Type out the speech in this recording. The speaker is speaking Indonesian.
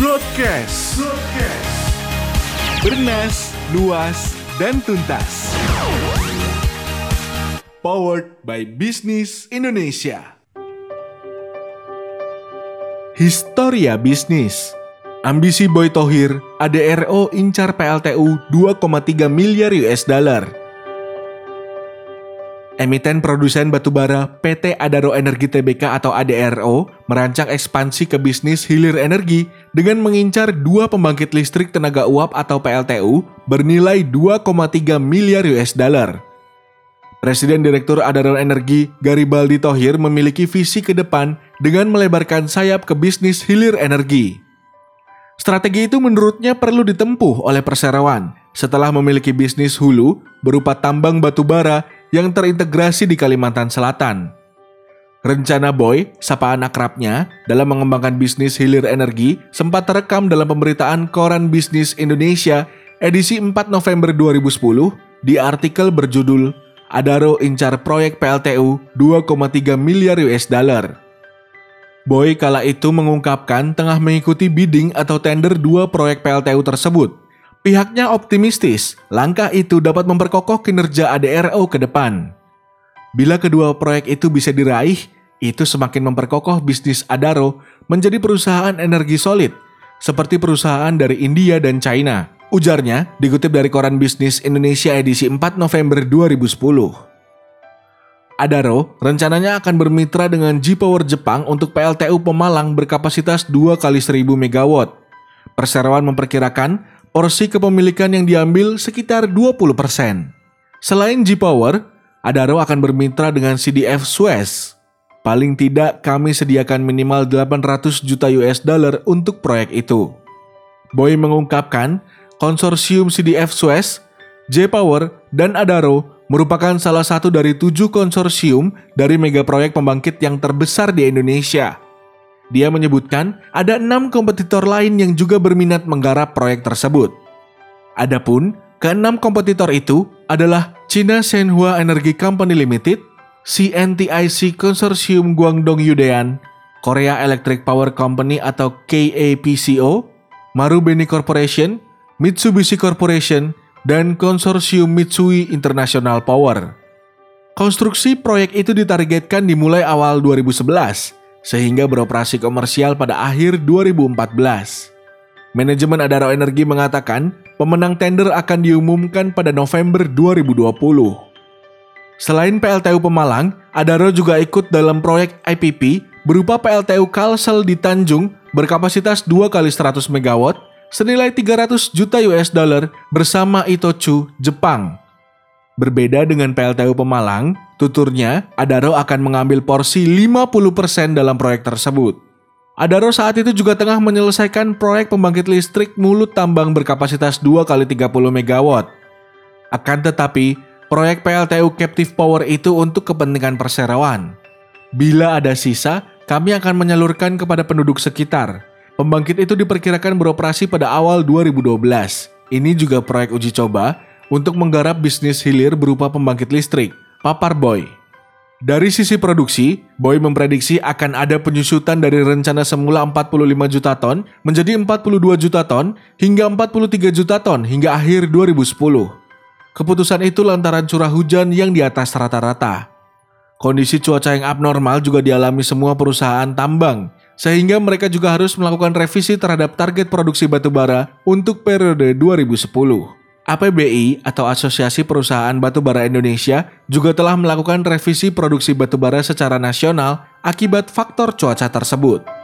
Broadcast. Broadcast. Bernas, luas, dan tuntas. Powered by Business Indonesia. Historia Bisnis Ambisi Boy Tohir, ADRO incar PLTU 2,3 miliar US dollar. Emiten produsen batubara PT Adaro Energi Tbk atau ADRO merancang ekspansi ke bisnis hilir energi dengan mengincar dua pembangkit listrik tenaga uap atau PLTU bernilai 2,3 miliar US dollar. Presiden Direktur Adaro Energi Garibaldi Tohir memiliki visi ke depan dengan melebarkan sayap ke bisnis hilir energi. Strategi itu menurutnya perlu ditempuh oleh perseroan setelah memiliki bisnis hulu berupa tambang batu bara yang terintegrasi di Kalimantan Selatan. Rencana Boy, sapaan akrabnya, dalam mengembangkan bisnis hilir energi sempat terekam dalam pemberitaan Koran Bisnis Indonesia edisi 4 November 2010 di artikel berjudul Adaro incar proyek PLTU 2,3 miliar US dollar. Boy kala itu mengungkapkan tengah mengikuti bidding atau tender dua proyek PLTU tersebut. Pihaknya optimistis langkah itu dapat memperkokoh kinerja ADRO ke depan. Bila kedua proyek itu bisa diraih, itu semakin memperkokoh bisnis Adaro menjadi perusahaan energi solid, seperti perusahaan dari India dan China. Ujarnya dikutip dari koran bisnis Indonesia edisi 4 November 2010. Adaro rencananya akan bermitra dengan G-Power Jepang untuk PLTU Pemalang berkapasitas 2 kali 1000 MW. Perseroan memperkirakan porsi kepemilikan yang diambil sekitar 20%. Selain G-Power, Adaro akan bermitra dengan CDF Suez. Paling tidak kami sediakan minimal 800 juta US dollar untuk proyek itu. Boy mengungkapkan, konsorsium CDF Suez, J-Power, dan Adaro merupakan salah satu dari tujuh konsorsium dari mega proyek pembangkit yang terbesar di Indonesia. Dia menyebutkan ada enam kompetitor lain yang juga berminat menggarap proyek tersebut. Adapun keenam kompetitor itu adalah China Shenhua Energy Company Limited, CNTIC Konsorsium Guangdong Yudean, Korea Electric Power Company atau KAPCO, Marubeni Corporation, Mitsubishi Corporation, dan konsorsium Mitsui International Power. Konstruksi proyek itu ditargetkan dimulai awal 2011, sehingga beroperasi komersial pada akhir 2014. Manajemen Adaro Energi mengatakan pemenang tender akan diumumkan pada November 2020. Selain PLTU Pemalang, Adaro juga ikut dalam proyek IPP berupa PLTU Kalsel di Tanjung berkapasitas 2 kali 100 MW senilai 300 juta US dollar bersama Itochu, Jepang. Berbeda dengan PLTU Pemalang, tuturnya Adaro akan mengambil porsi 50% dalam proyek tersebut. Adaro saat itu juga tengah menyelesaikan proyek pembangkit listrik mulut tambang berkapasitas 2 kali 30 MW. Akan tetapi, proyek PLTU Captive Power itu untuk kepentingan perseroan. Bila ada sisa, kami akan menyalurkan kepada penduduk sekitar. Pembangkit itu diperkirakan beroperasi pada awal 2012. Ini juga proyek uji coba untuk menggarap bisnis hilir berupa pembangkit listrik, papar Boy. Dari sisi produksi, Boy memprediksi akan ada penyusutan dari rencana semula 45 juta ton menjadi 42 juta ton hingga 43 juta ton hingga akhir 2010. Keputusan itu lantaran curah hujan yang di atas rata-rata. Kondisi cuaca yang abnormal juga dialami semua perusahaan tambang sehingga mereka juga harus melakukan revisi terhadap target produksi batubara untuk periode 2010. APBI atau Asosiasi Perusahaan Batubara Indonesia juga telah melakukan revisi produksi batubara secara nasional akibat faktor cuaca tersebut.